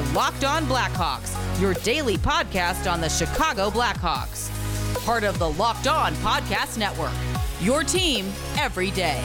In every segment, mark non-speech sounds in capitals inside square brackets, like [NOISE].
are Locked On Blackhawks, your daily podcast on the Chicago Blackhawks. Part of the Locked On Podcast Network. Your team every day.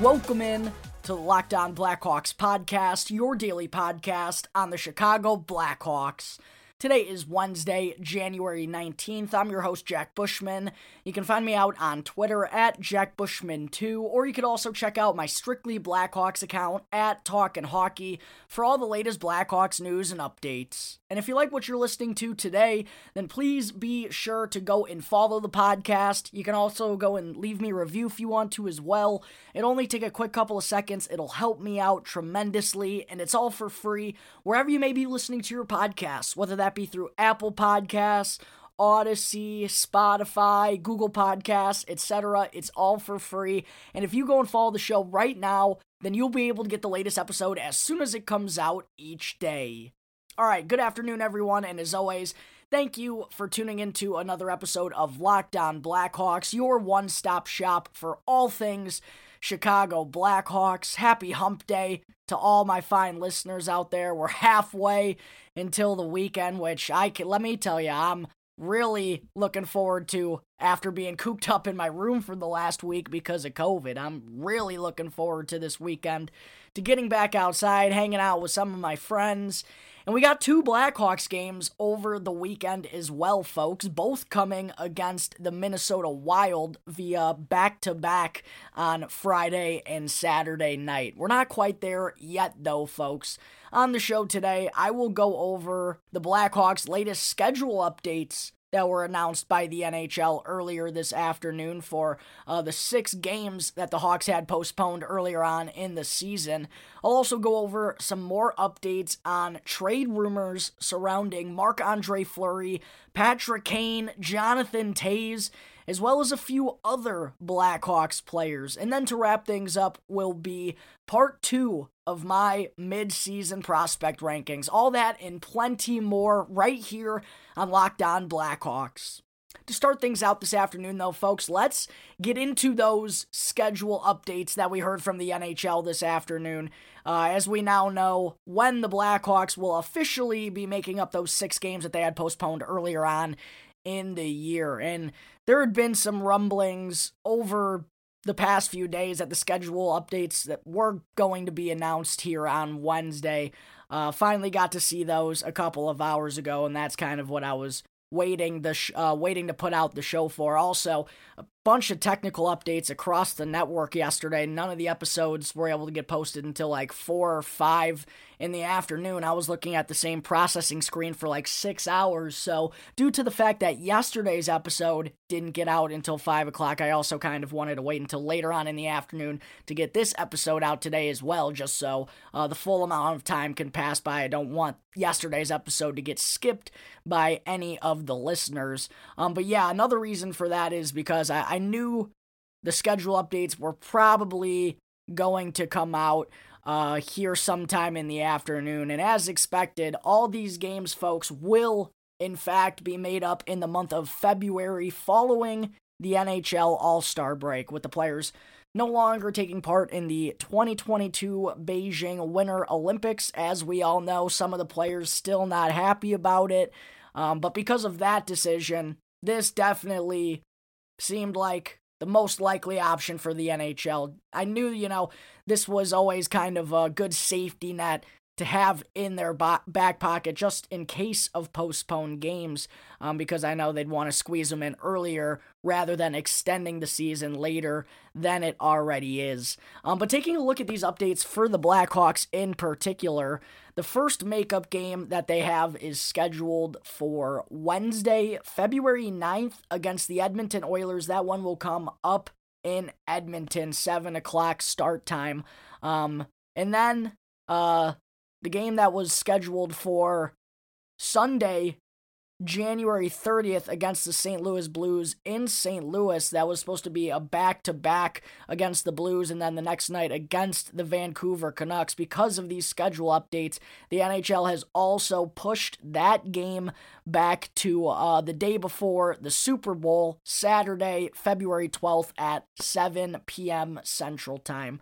Welcome in to the Locked On Blackhawks podcast, your daily podcast on the Chicago Blackhawks. Today is Wednesday, January 19th. I'm your host, Jack Bushman. You can find me out on Twitter at JackBushman2, or you could also check out my Strictly Blackhawks account at Talkin' Hockey for all the latest Blackhawks news and updates. And if you like what you're listening to today, then please be sure to go and follow the podcast. You can also go and leave me a review if you want to as well. It'll only take a quick couple of seconds. It'll help me out tremendously, and it's all for free wherever you may be listening to your podcasts, whether that be through Apple Podcasts, Audacy, Spotify, Google Podcasts, etc. It's all for free. And if you go and follow the show right now, then you'll be able to get the latest episode as soon as it comes out each day. All right, good afternoon, everyone, and as always, thank you for tuning into another episode of Locked On Blackhawks, your one stop shop for all things Chicago Blackhawks. Happy hump day to all my fine listeners out there. We're halfway until the weekend, which I can, let me tell you, I'm really looking forward to after being cooped up in my room for the last week because of COVID. I'm really looking forward to this weekend, to getting back outside, hanging out with some of my friends. And we got two Blackhawks games over the weekend as well, folks, both coming against the Minnesota Wild via back to back on Friday and Saturday night. We're not quite there yet, though, folks. On the show today, I will go over the Blackhawks' latest schedule updates that were announced by the NHL earlier this afternoon for uh, the six games that the Hawks had postponed earlier on in the season. I'll also go over some more updates on trade rumors surrounding Marc Andre Fleury, Patrick Kane, Jonathan Toews, as well as a few other Blackhawks players. And then to wrap things up will be part two of my mid-season prospect rankings. All that and plenty more right here on Locked On Blackhawks. To start things out this afternoon, though, folks, let's get into those schedule updates that we heard from the NHL this afternoon. Uh, as we now know, when the Blackhawks will officially be making up those six games that they had postponed earlier on in the year. And there had been some rumblings over the past few days that the schedule updates that were going to be announced here on Wednesday. Uh, finally got to see those a couple of hours ago, and that's kind of what I was waiting the sh- uh, waiting to put out the show for. Also, bunch of technical updates across the network yesterday. None of the episodes were able to get posted until like four or five in the afternoon. I was looking at the same processing screen for like six hours. So, due to the fact that yesterday's episode didn't get out until five o'clock, I also kind of wanted to wait until later on in the afternoon to get this episode out today as well, just so uh, the full amount of time can pass by. I don't want yesterday's episode to get skipped by any of the listeners. Um, but yeah, another reason for that is because I, I knew the schedule updates were probably going to come out uh, here sometime in the afternoon. And as expected, all these games, folks, will in fact be made up in the month of February following the NHL All Star break, with the players no longer taking part in the 2022 Beijing Winter Olympics. As we all know, some of the players still not happy about it. Um, but because of that decision, this definitely seemed like the most likely option for the NHL. I knew, you know, this was always kind of a good safety net to have in their back pocket just in case of postponed games um, because I know they'd want to squeeze them in earlier rather than extending the season later than it already is. Um, but taking a look at these updates for the Blackhawks in particular, the first makeup game that they have is scheduled for Wednesday, February 9th against the Edmonton Oilers. That one will come up in Edmonton, 7 o'clock start time. Um, and then uh, the game that was scheduled for Sunday, January 30th against the St. Louis Blues in St. Louis. That was supposed to be a back to back against the Blues and then the next night against the Vancouver Canucks. Because of these schedule updates, the NHL has also pushed that game back to uh, the day before the Super Bowl, Saturday, February 12th at 7 p.m. Central Time.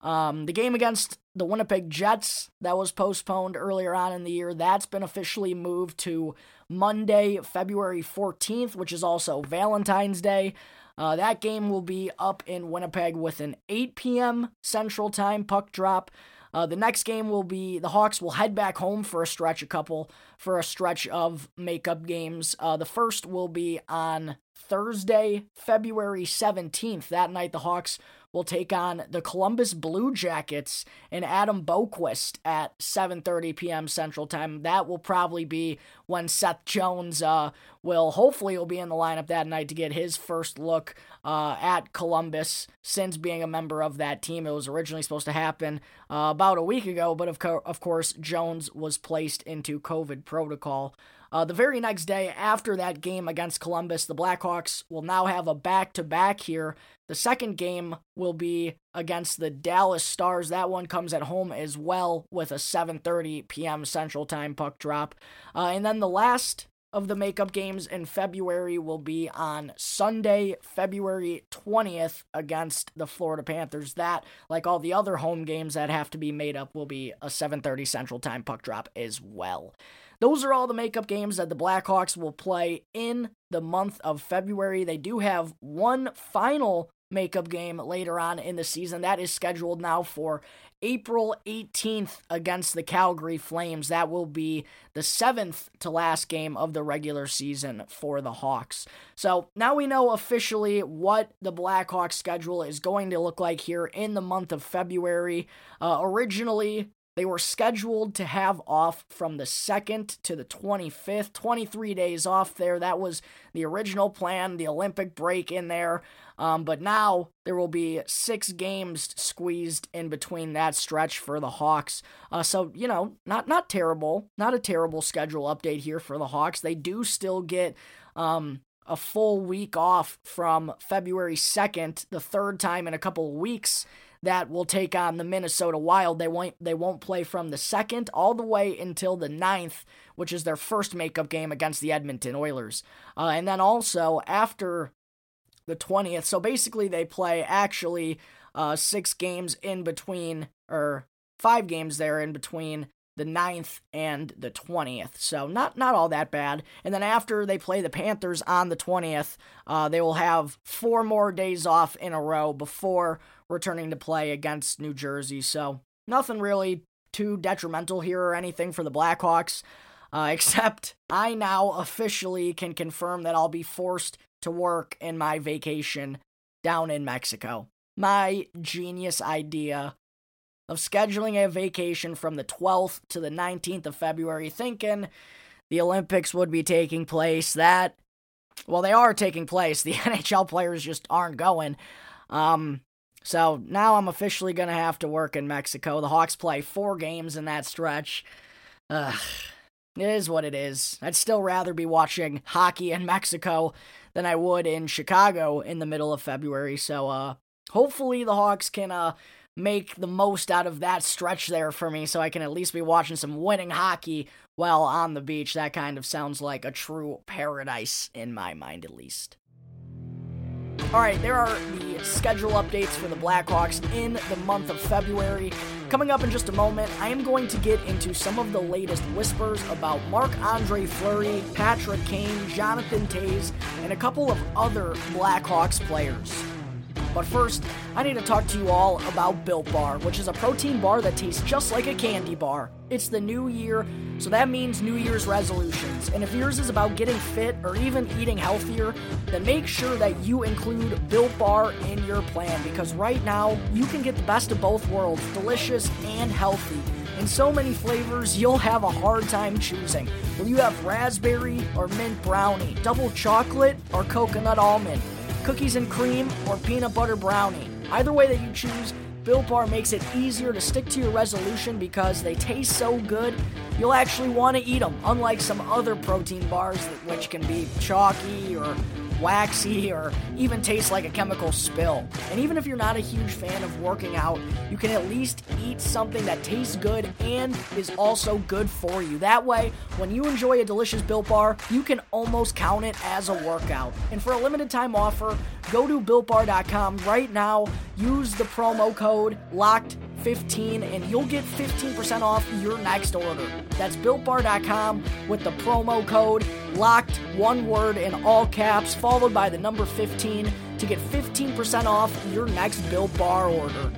Um, the game against the Winnipeg Jets that was postponed earlier on in the year, that's been officially moved to Monday, February 14th, which is also Valentine's Day. Uh, that game will be up in Winnipeg with an 8 p.m. Central Time puck drop. Uh, the next game will be the Hawks will head back home for a stretch, a couple for a stretch of makeup games. Uh, the first will be on Thursday, February 17th. That night, the Hawks will take on the Columbus Blue Jackets and Adam Boqvist at 7:30 p.m. Central Time. That will probably be when Seth Jones uh, will hopefully will be in the lineup that night to get his first look uh, at Columbus since being a member of that team. It was originally supposed to happen uh, about a week ago, but of, co- of course Jones was placed into COVID protocol. Uh, the very next day after that game against Columbus, the Blackhawks will now have a back to back here. The second game will be against the Dallas Stars. That one comes at home as well with a 7:30 p.m. Central Time puck drop. Uh, and then the last of the makeup games in February will be on Sunday, February 20th against the Florida Panthers. That, like all the other home games that have to be made up, will be a 7:30 Central Time puck drop as well. Those are all the makeup games that the Blackhawks will play in the month of February. They do have one final makeup game later on in the season. That is scheduled now for April 18th against the Calgary Flames. That will be the seventh to last game of the regular season for the Hawks. So now we know officially what the Blackhawks schedule is going to look like here in the month of February. Uh, originally, they were scheduled to have off from the 2nd to the 25th, 23 days off there. That was the original plan, the Olympic break in there. Um, but now there will be six games squeezed in between that stretch for the Hawks. Uh, so you know, not not terrible, not a terrible schedule update here for the Hawks. They do still get um, a full week off from February 2nd, the third time in a couple of weeks that will take on the Minnesota Wild. They won't they won't play from the 2nd all the way until the 9th, which is their first makeup game against the Edmonton Oilers. Uh, and then also after the 20th. So basically they play actually uh, 6 games in between or 5 games there in between the 9th and the 20th. So not not all that bad. And then after they play the Panthers on the 20th, uh, they will have four more days off in a row before returning to play against New Jersey. So nothing really too detrimental here or anything for the Blackhawks. Uh, [LAUGHS] except I now officially can confirm that I'll be forced to work in my vacation down in Mexico. My genius idea of scheduling a vacation from the 12th to the 19th of February, thinking the Olympics would be taking place. That, well, they are taking place. [LAUGHS] The NHL players just aren't going. Um, so now I'm officially going to have to work in Mexico. The Hawks play four games in that stretch. Ugh, it is what it is. I'd still rather be watching hockey in Mexico than I would in Chicago in the middle of February. So, uh, hopefully the Hawks can, uh, make the most out of that stretch there for me so I can at least be watching some winning hockey while on the beach. That kind of sounds like a true paradise in my mind, at least. All right, there are the schedule updates for the Blackhawks in the month of February. Coming up in just a moment, I am going to get into some of the latest whispers about Marc Andre Fleury, Patrick Kane, Jonathan Toews, and a couple of other Blackhawks players. But first, I need to talk to you all about Built Bar, which is a protein bar that tastes just like a candy bar. It's the new year, so that means New Year's resolutions. And if yours is about getting fit or even eating healthier, then make sure that you include Built Bar in your plan because right now you can get the best of both worlds delicious and healthy. In so many flavors, you'll have a hard time choosing. Will you have raspberry or mint brownie, double chocolate or coconut almond? Cookies and cream, or peanut butter brownie. Either way that you choose, Built Bar makes it easier to stick to your resolution because they taste so good, you'll actually want to eat them, unlike some other protein bars which can be chalky or waxy, or even taste like a chemical spill. And even if you're not a huge fan of working out, you can at least eat something that tastes good and is also good for you. That way, when you enjoy a delicious Built Bar, you can almost count it as a workout. And for a limited time offer, go to BuiltBar.com right now, use the promo code LOCKED15, and you'll get 15% off your next order. That's BuiltBar.com with the promo code LOCKED, one word in all caps, followed by the number 15 to get 15% off your next Built Bar order.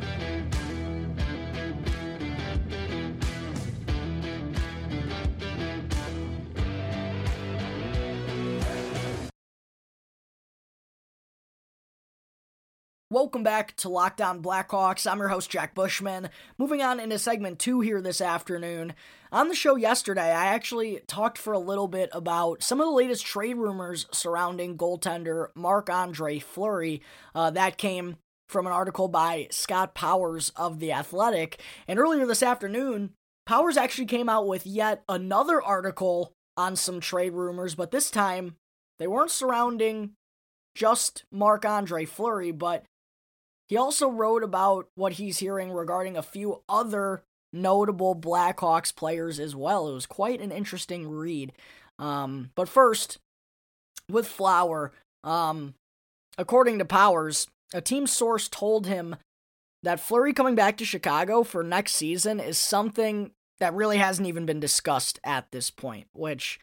Welcome back to Locked On Blackhawks. I'm your host, Jack Bushman. Moving on into segment two here this afternoon. On the show yesterday, I actually talked for a little bit about some of the latest trade rumors surrounding goaltender Marc Andre Fleury. Uh, that came from an article by Scott Powers of The Athletic. And earlier this afternoon, Powers actually came out with yet another article on some trade rumors, but this time they weren't surrounding just Marc Andre Fleury, but he also wrote about what he's hearing regarding a few other notable Blackhawks players as well. It was quite an interesting read. Um, but first, with Flower, um, according to Powers, a team source told him that Fleury coming back to Chicago for next season is something that really hasn't even been discussed at this point, which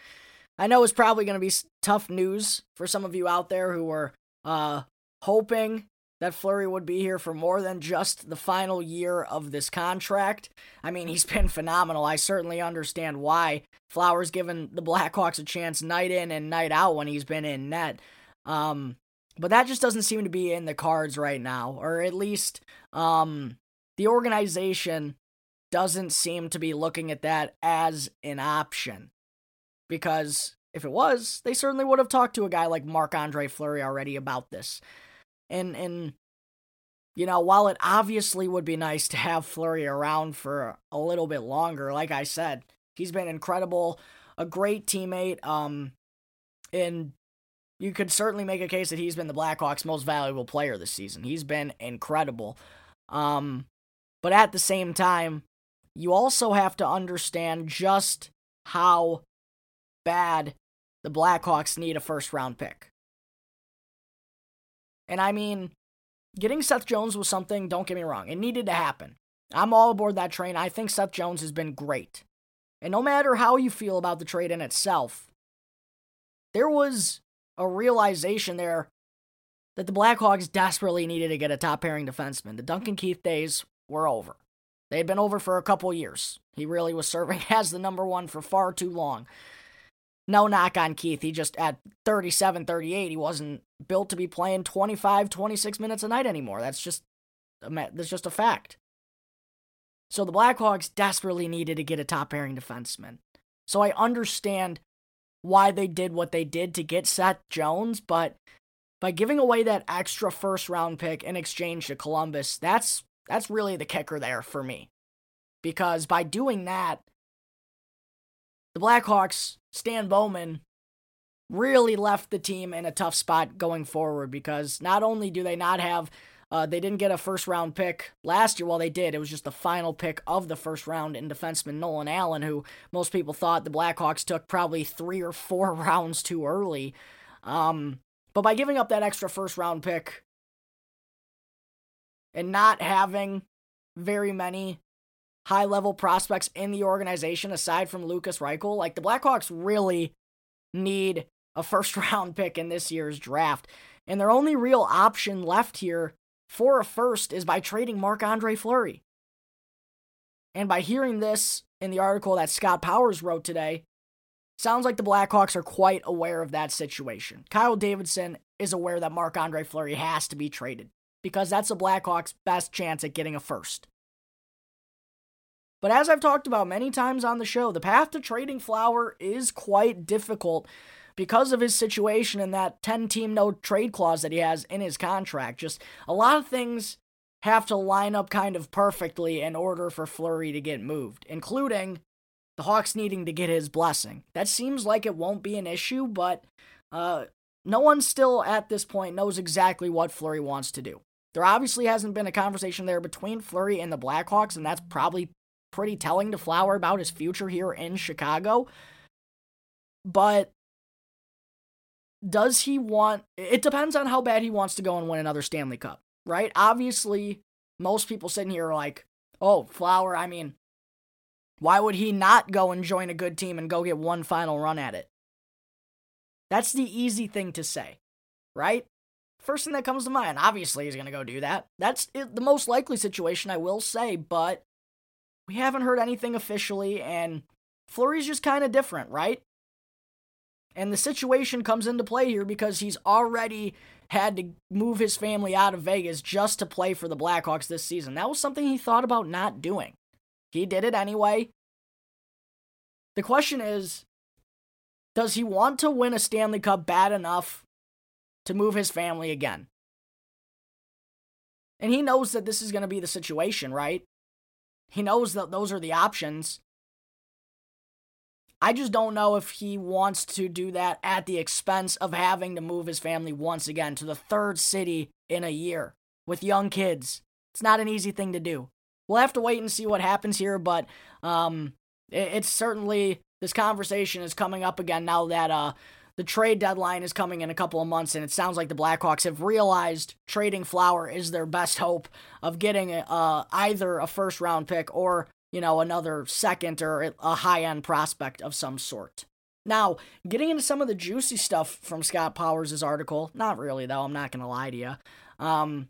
I know is probably going to be tough news for some of you out there who are uh, hoping that Fleury would be here for more than just the final year of this contract. I mean, he's [LAUGHS] been phenomenal. I certainly understand why Flowers given the Blackhawks a chance night in and night out when he's been in net. Um, but that just doesn't seem to be in the cards right now, or at least um, the organization doesn't seem to be looking at that as an option. Because if it was, they certainly would have talked to a guy like Marc Andre Fleury already about this. And and you know, while it obviously would be nice to have Fleury around for a little bit longer, like I said, he's been incredible, a great teammate. Um, and you could certainly make a case that he's been the Blackhawks' most valuable player this season. He's been incredible. Um, but at the same time, you also have to understand just how bad the Blackhawks need a first round pick. And I mean, getting Seth Jones was something, don't get me wrong, it needed to happen. I'm all aboard that train. I think Seth Jones has been great. And no matter how you feel about the trade in itself, there was a realization there that the Blackhawks desperately needed to get a top pairing defenseman. The Duncan Keith days were over. They had been over for a couple years. He really was serving [LAUGHS] as the number one for far too long no knock on Keith. He just at 37, 38, he wasn't built to be playing 25, 26 minutes a night anymore. That's just that's just a fact. So the Blackhawks desperately needed to get a top pairing defenseman. So I understand why they did what they did to get Seth Jones, but by giving away that extra first round pick in exchange to Columbus, that's that's really the kicker there for me. Because by doing that, the Blackhawks, Stan Bowman, really left the team in a tough spot going forward because not only do they not have uh, they didn't get a first round pick last year. Well, they did. It was just the final pick of the first round in defenseman Nolan Allan, who most people thought the Blackhawks took probably three or four [LAUGHS] rounds too early. Um, but by giving up that extra first round pick and not having very many high level prospects in the organization aside from Lukas Reichel. Like the Blackhawks really need a first [LAUGHS] round pick in this year's draft. And their only real option left here for a first is by trading Marc Andre Fleury. And by hearing this in the article that Scott Powers wrote today, sounds like the Blackhawks are quite aware of that situation. Kyle Davidson is aware that Marc Andre Fleury has to be traded because that's the Blackhawks' best chance at getting a first. But as I've talked about many times on the show, the path to trading Flower is quite difficult because of his situation and that 10 team no trade clause that he has in his contract. Just a lot of things have to line up kind of perfectly in order for Fleury to get moved, including the Hawks needing to get his blessing. That seems like it won't be an issue, but uh, no one still at this point knows exactly what Fleury wants to do. There obviously hasn't been a conversation there between Fleury and the Blackhawks, and that's probably pretty telling to Flower about his future here in Chicago. But does he want it depends on how bad he wants to go and win another Stanley Cup, right? Obviously, most people sitting here are like, "Oh, Flower, I mean, why would he not go and join a good team and go get one final run at it?" That's the easy thing to say, right? First thing that comes to mind, obviously he's going to go do that. That's the most likely situation, I will say, but we haven't heard anything officially, and Fleury's just kind of different, right? And the situation comes into play here because he's already had to move his family out of Vegas just to play for the Blackhawks this season. That was something he thought about not doing. He did it anyway. The question is does he want to win a Stanley Cup bad enough to move his family again? And he knows that this is going to be the situation, right? He knows that those are the options. I just don't know if he wants to do that at the expense of having to move his family once again to the third city in a year with young kids. It's not an easy thing to do. We'll have to wait and see what happens here, but um, it, it's certainly this conversation is coming up again now that uh, the trade deadline is coming in a couple of months, and it sounds like the Blackhawks have realized trading Flower is their best hope of getting uh, either a first round pick or you know, another second or a high end prospect of some sort. Now, getting into some of the juicy stuff from Scott Powers' article, not really though, I'm not going to lie to you. Um,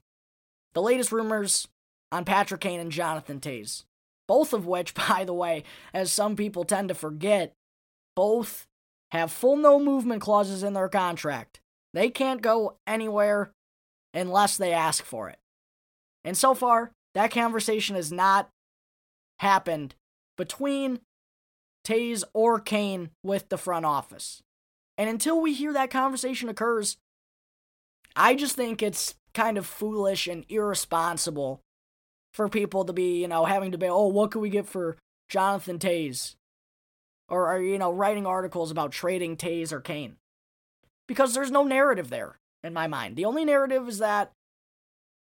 the latest rumors on Patrick Kane and Jonathan Toews, both of which, [LAUGHS] by the way, as some people tend to forget, both have full no movement clauses in their contract. They can't go anywhere unless they ask for it. And so far, that conversation has not happened between Toews or Kane with the front office. And until we hear that conversation occurs, I just think it's kind of foolish and irresponsible for people to be, you know, having to be, oh, what can we get for Jonathan Toews? Or are, you know, writing articles about trading Toews or Kane. Because there's no narrative there, in my mind. The only narrative is that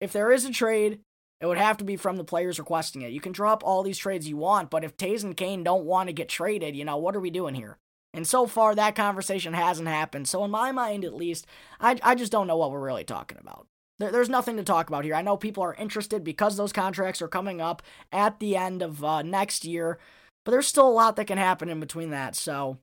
if there is a trade, it would have to be from the players requesting it. You can drop all these trades you want, but if Toews and Kane don't want to get traded, you know, what are we doing here? And so far, that conversation hasn't happened. So, in my mind, at least, I, I just don't know what we're really talking about. There, there's nothing to talk about here. I know people are interested because those contracts are coming up at the end of uh, next year, but there's still a lot that can happen in between that. So,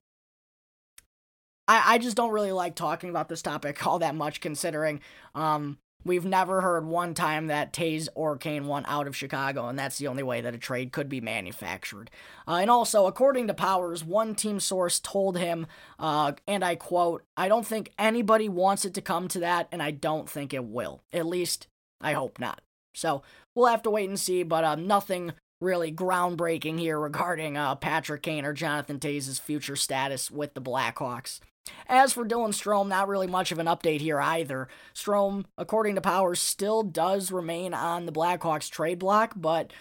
I, I just don't really like talking about this topic [LAUGHS] all that much, considering um, We've never heard one time that Toews or Kane won out of Chicago, and that's the only way that a trade could be manufactured. Uh, and also, according to Powers, one team source told him, uh, and I quote, I don't think anybody wants it to come to that, and I don't think it will. At least, I hope not. So, we'll have to wait and see, but uh, nothing really groundbreaking here regarding uh, Patrick Kane or Jonathan Toews' future status with the Blackhawks. As for Dylan Strome, not really much of an update here either. Strome, according to Powers, still does remain on the Blackhawks trade block, but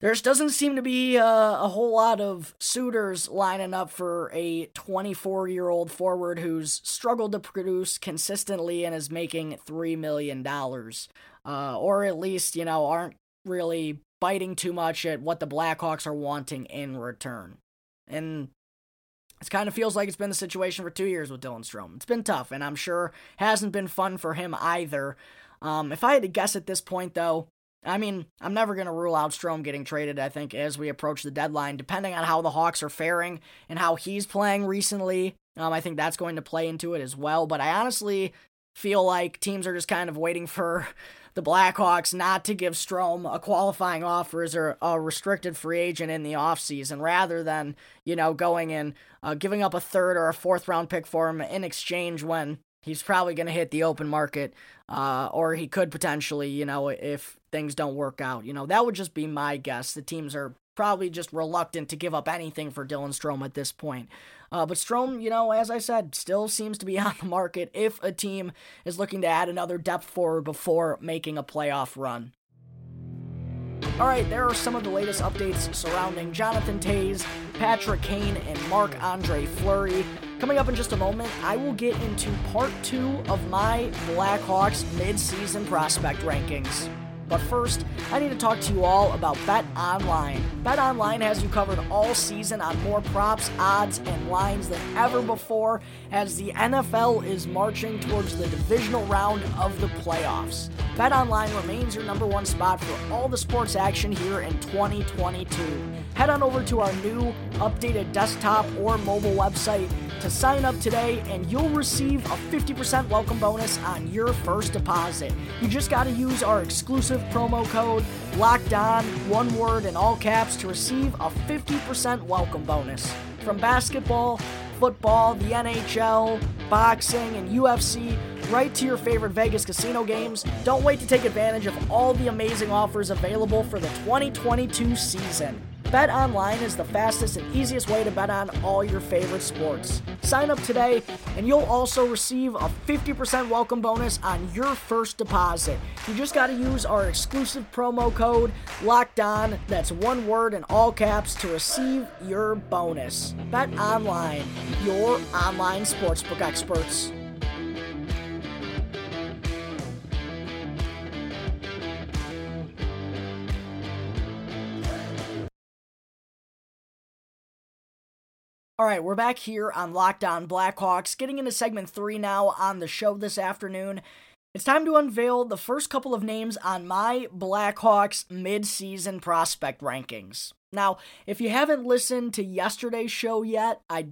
there doesn't seem to be a, a whole lot of suitors lining up for a 24 year old forward who's struggled to produce consistently and is making $3 million. Uh, or at least, you know, aren't really biting too much at what the Blackhawks are wanting in return. And it kind of feels like it's been the situation for two years with Dylan Strome. It's been tough, and I'm sure hasn't been fun for him either. Um, if I had to guess at this point, though, I mean, I'm never going to rule out Strome getting traded, I think, as we approach the deadline, depending on how the Hawks are faring and how he's playing recently. Um, I think that's going to play into it as well. But I honestly feel like teams are just kind of waiting for the Blackhawks not to give Strome a qualifying offer as a restricted free agent in the offseason rather than, you know, going and uh, giving up a third or a fourth round pick for him in exchange when he's probably going to hit the open market uh, or he could potentially, you know, if things don't work out. You know, that would just be my guess. The teams are probably just reluctant to give up anything for Dylan Strome at this point. Uh, but Strome, you know, as I said, still seems to be [LAUGHS] on the market if a team is looking to add another depth forward before making a playoff run. All right, there are some of the latest updates surrounding Jonathan Toews, Patrick Kane, and Marc Andre Fleury. Coming up in just a moment, I will get into part two of my Blackhawks mid-season prospect rankings. But first, I need to talk to you all about Bet Online. Bet Online has you covered all season on more props, odds, and lines than ever before as the NFL is marching towards the divisional round of the playoffs. Bet Online remains your number one spot for all the sports action here in 2022. Head on over to our new updated desktop or mobile website to sign up today, and you'll receive a 50% welcome bonus on your first deposit. You just got to use our exclusive promo code locked on, one word in all caps, to receive a 50% welcome bonus. From basketball, football, the NHL, boxing, and UFC, right to your favorite Vegas casino games. Don't wait to take advantage of all the amazing offers available for the 2022 season. Bet online is the fastest and easiest way to bet on all your favorite sports. Sign up today, and you'll also receive a 50% welcome bonus on your first deposit. You just got to use our exclusive promo code Locked On. That's one word in all caps to receive your bonus. Bet online, your online sportsbook experts. All right, we're back here on Locked On Blackhawks, getting into segment three now on the show this afternoon. It's time to unveil the first couple of names on my Blackhawks mid-season prospect rankings. Now, if you haven't listened to yesterday's show yet, I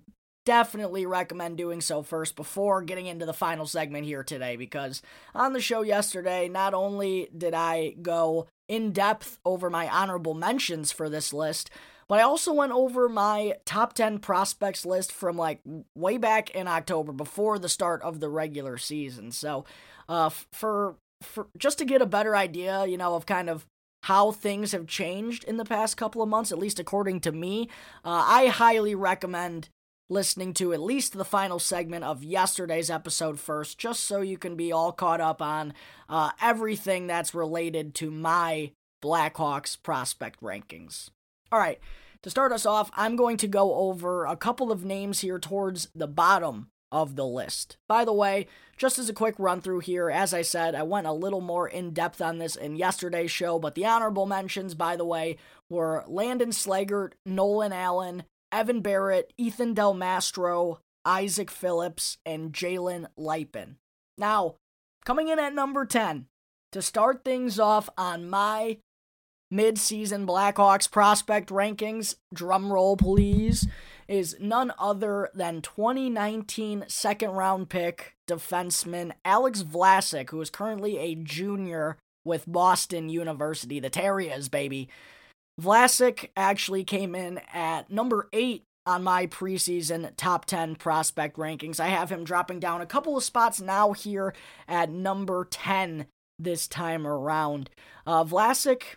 definitely recommend doing so first before getting into the final segment here today because on the show yesterday, not only did I go in depth over my honorable mentions for this list, but I also went over my top 10 prospects list from like way back in October before the start of the regular season. So, uh, for for just to get a better idea, you know, of kind of how things have changed in the past couple of months, at least according to me, uh, I highly recommend listening to at least the final segment of yesterday's episode first, just so you can be all caught up on uh, everything that's related to my Blackhawks prospect rankings. All right, to start us off, I'm going to go over a couple of names here towards the bottom of the list. By the way, just as a quick run through here, as I said, I went a little more in depth on this in yesterday's show, but the honorable mentions, by the way, were Landon Slaggert, Nolan Allan, Evan Barrett, Ethan Del Mastro, Isaak Phillips, and Jalen Luypen. Now, coming in at number 10, to start things off on my mid-season Blackhawks prospect rankings, drum roll please, is none other than 2019 second round pick defenseman Alex Vlasic, who is currently a junior with Boston University, the Terriers, baby. Vlasic actually came in at number 8 on my preseason top 10 prospect rankings. I have him dropping down a couple of spots now here at number 10 this time around. Uh, Vlasic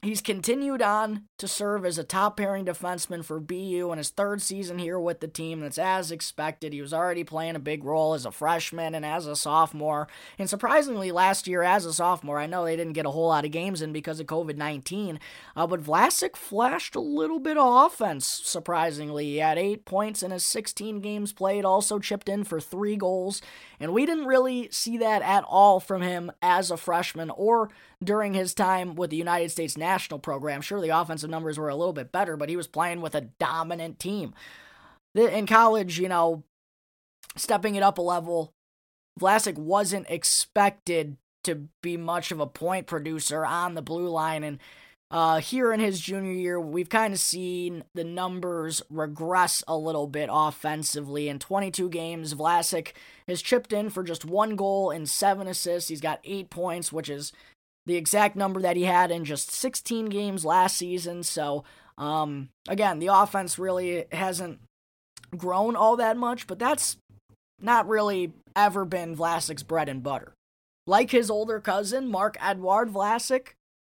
He's continued on to serve as a top pairing defenseman for BU in his third season here with the team. That's as expected. He was already playing a big role as a freshman and as a sophomore. And surprisingly, last year as a sophomore, I know they didn't get a whole lot of games in because of COVID 19, uh, but Vlasic flashed a little bit of offense, surprisingly. He had eight points in his 16 games played, also chipped in for three goals. And we didn't really see that at all from him as a freshman or during his time with the United States national program. Sure, the offensive numbers were a little bit better, but he was playing with a dominant team. In college, you know, stepping it up a level, Vlasic wasn't expected to be much of a point producer on the blue line. And uh, here in his junior year, we've kind of seen the numbers regress a little bit offensively. In 22 games, Vlasic has chipped in for just one goal and seven assists. He's got eight points, which is the exact number that he had in just 16 games last season. So, um, again, the offense really hasn't grown all that much, but that's not really ever been Vlasic's bread and butter. Like his older cousin, Marc-Edouard Vlasic,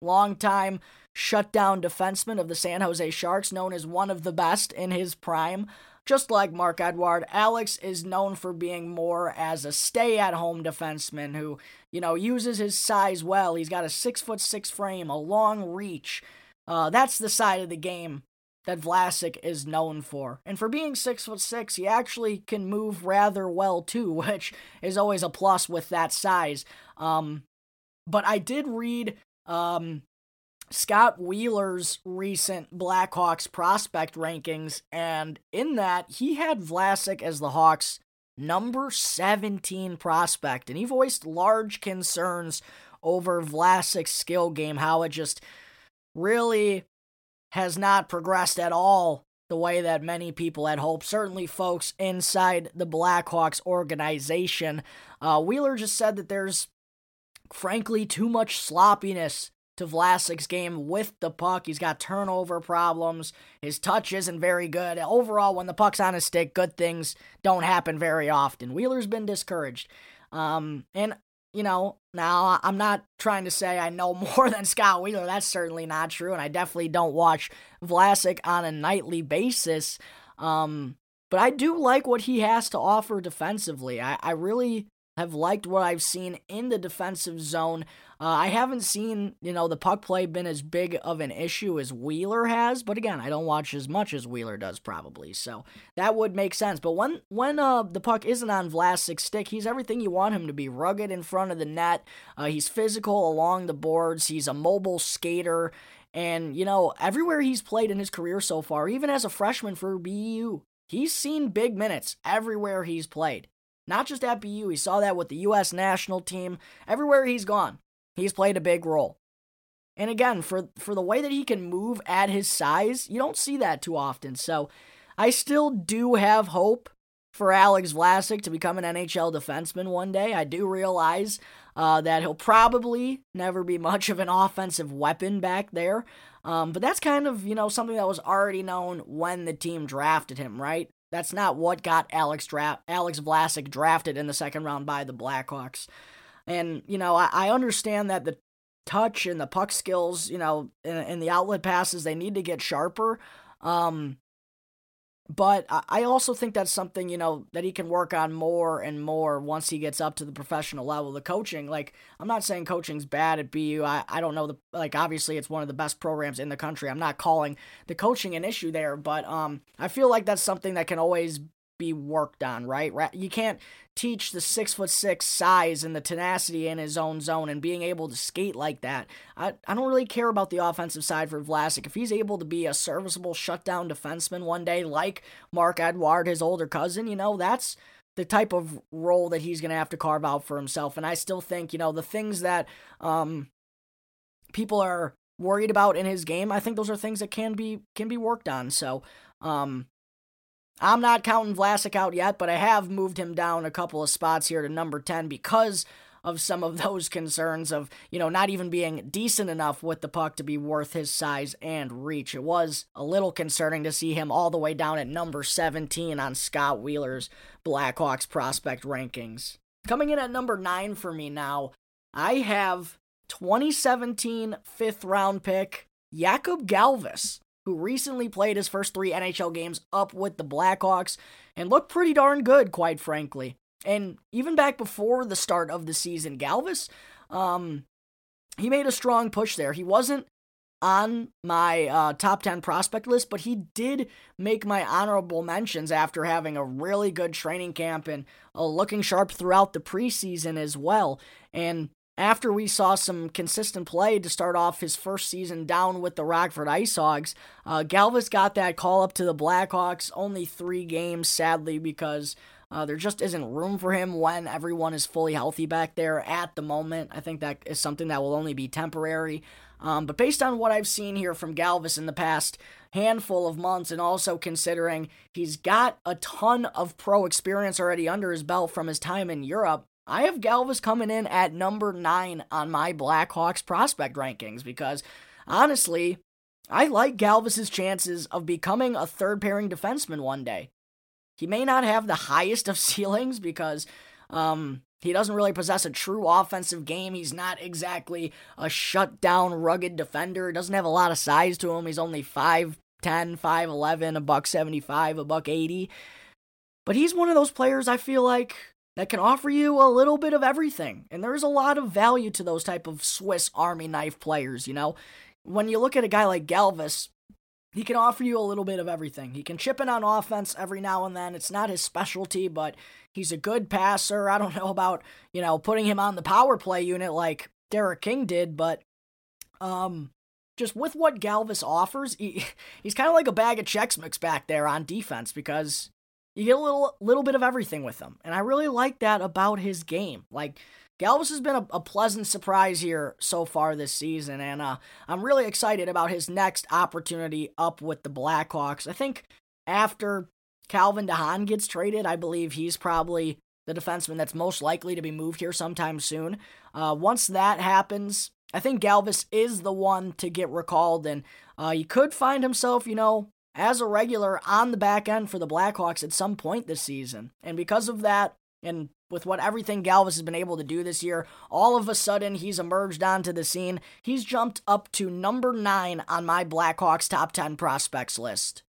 longtime shutdown defenseman of the San Jose Sharks, known as one of the best in his prime. just like Marc-Edouard, Alex is known for being more as a stay at home defenseman who, you know, uses his size well. He's got a six foot six frame, a long reach. Uh, that's the side of the game that Vlasic is known for. And for being six foot six, he actually can move rather well too, [LAUGHS] which is always a plus with that size. Um, but I did read um, Scott Wheeler's recent Blackhawks prospect rankings, and in that, he had Vlasic as the Hawks' number 17 prospect, and he voiced large concerns over Vlasic's skill game, how it just really has not progressed at all the way that many people had hoped. Certainly, folks inside the Blackhawks organization. Uh, Wheeler just said that there's, frankly, too much sloppiness to Vlasic's game with the puck. He's got turnover problems. His touch isn't very good. Overall, when the puck's on his stick, good things don't happen very often. Wheeler's been discouraged. Um, and, you know, now I'm not trying to say I know [LAUGHS] more than Scott Wheeler. That's certainly not true. And I definitely don't watch Vlasic on a nightly basis. Um, but I do like what he has to offer defensively. I, I really have liked what I've seen in the defensive zone. Uh, I haven't seen, you know, the puck play been as big of an issue as Wheeler has, but again, I don't watch as much as Wheeler does probably, so that would make sense. But when when uh, the puck isn't on Vlasic's stick, he's everything you want him to be. Rugged in front of the net, uh, he's physical along the boards, he's a mobile skater, and you know, everywhere he's played in his career so far, even as a freshman for BU, he's seen big minutes everywhere he's played. Not just at BU, he saw that with the U.S. national team. Everywhere he's gone, he's played a big role. And again, for for the way that he can move at his size, you don't see that too often. So I still do have hope for Alex Vlasic to become an NHL defenseman one day. I do realize uh, that he'll probably never be much of an offensive weapon back there. Um, but that's kind of, you know, something that was already known when the team drafted him, right? That's not what got Alex dra- Alex Vlasic drafted in the second round by the Blackhawks. And you know, I, I understand that the touch and the puck skills, you know, and, the outlet passes, they need to get sharper. Um, but I also think that's something, you know, that he can work on more and more once he gets up to the professional level. The coaching, like, I'm not saying coaching's bad at BU. I, I don't know the like obviously it's one of the best programs in the country. I'm not calling the coaching an issue there, but um I feel like that's something that can always be worked on, right? You can't teach the six foot six size and the tenacity in his own zone and being able to skate like that. I, I don't really care about the offensive side for Vlasic. If he's able to be a serviceable shutdown defenseman one day, like Marc-Edouard, his older cousin, you know, that's the type of role that he's going to have to carve out for himself. And I still think, you know, the things that um, people are worried about in his game, I think those are things that can be can be worked on. So, um, I'm not counting Vlasic out yet, but I have moved him down a couple of spots here to number 10 because of some of [LAUGHS] those concerns of, you know, not even being decent enough with the puck to be worth his size and reach. It was a little concerning to see him all the way down at number 17 on Scott Wheeler's Blackhawks prospect rankings. Coming in at number 9 for me now, I have 2017 fifth round pick Jakub Galvas who recently played his first three NHL games up with the Blackhawks and looked pretty darn good, quite frankly. And even back before the start of the season, Galvas, um, he made a strong push there. He wasn't on my uh, top 10 prospect list, but he did make my honorable mentions after having a really good training camp and uh, looking sharp throughout the preseason as well. And after we saw some consistent play to start off his first season down with the Rockford Ice Hogs, uh, Galvas got that call up to the Blackhawks. Only three games, sadly, because uh, there just isn't room for him when everyone is fully healthy back there at the moment. I think that is something that will only be temporary. Um, but based on what I've seen here from Galvas in the past handful of months, and also considering he's got a ton of pro experience already under his belt from his time in Europe, I have Galvas coming in at number nine on my Blackhawks prospect rankings because honestly, I like Galvas's chances of becoming a third pairing defenseman one day. He may not have the highest of [LAUGHS] ceilings because um, he doesn't really possess a true offensive game. He's not exactly a shutdown, rugged defender. Doesn't have a lot of size to him. He's only five 10, 5, 11, a buck 75, a buck 80. But he's one of those players I feel like that can offer you a little bit of everything. And there's a lot of value to those type of Swiss Army knife players, you know. When you look at a guy like Galvas, he can offer you a little bit of everything. He can chip in on offense every now and then. It's not his specialty, but he's a good passer. I don't [LAUGHS] know about, you know, putting him on the power play unit like Derek King did, but um just with what Galvas offers, he, [LAUGHS] he's kind of like a bag of Chex Mix back there on defense because you get a little little bit of everything with him. And I really like that about his game. Like Galvas has been a, a pleasant surprise here so far this season, and uh, I'm really excited about his next opportunity up with the Blackhawks. I think after Calvin DeHaan gets traded, I believe he's probably the defenseman that's most likely to be moved here sometime soon. Uh, once that happens, I think Galvas is the one to get recalled, and uh, he could find himself, you know, as a regular on the back end for the Blackhawks at some point this season. And because of that, and with what everything Galvas has been able to do this year, all of a sudden he's emerged onto the scene. He's jumped up to number nine on my Blackhawks top 10 prospects list.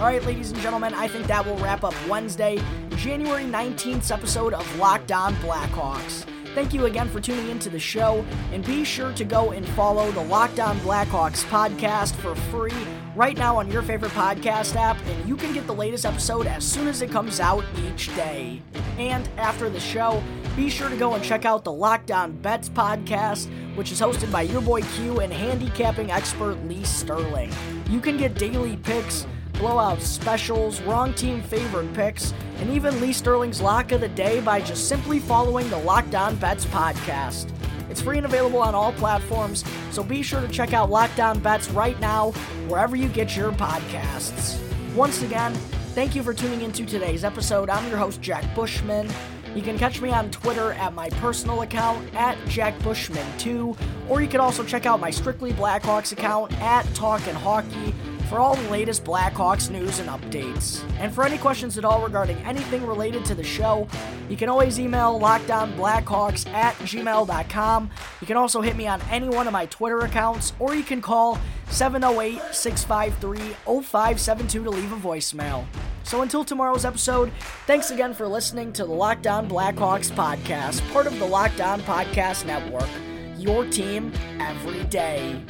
All right, ladies and gentlemen, I think that will wrap up Wednesday, January 19th episode of Locked On Blackhawks. Thank you again for tuning into the show, and be sure to go and follow the Locked On Blackhawks podcast for free right now on your favorite podcast app, and you can get the latest episode as soon as it comes out each day. And after the show, be sure to go and check out the Locked On Bets podcast, which is hosted by your boy Q and handicapping expert Lee Sterling. You can get daily picks blowout specials, wrong team favorite picks, and even Lee Sterling's lock of the day by just simply following the Locked On Bets podcast. It's free and available on all platforms, so be sure to check out Locked On Bets right now, wherever you get your podcasts. Once again, thank you for tuning into today's episode. I'm your host, Jack Bushman. You can catch me on Twitter at my personal account at JackBushman2, or you can also check out my Strictly Blackhawks account at Talkin' Hockey for all the latest Blackhawks news and updates. And for any questions at all regarding anything related to the show, you can always email lockedonblackhawks at gmail.com. You can also hit me on any one of my Twitter accounts, or you can call 708 653 0572 to leave a voicemail. So until tomorrow's episode, thanks again for listening to the Locked On Blackhawks podcast, part of the Locked On Podcast Network. Your team every day.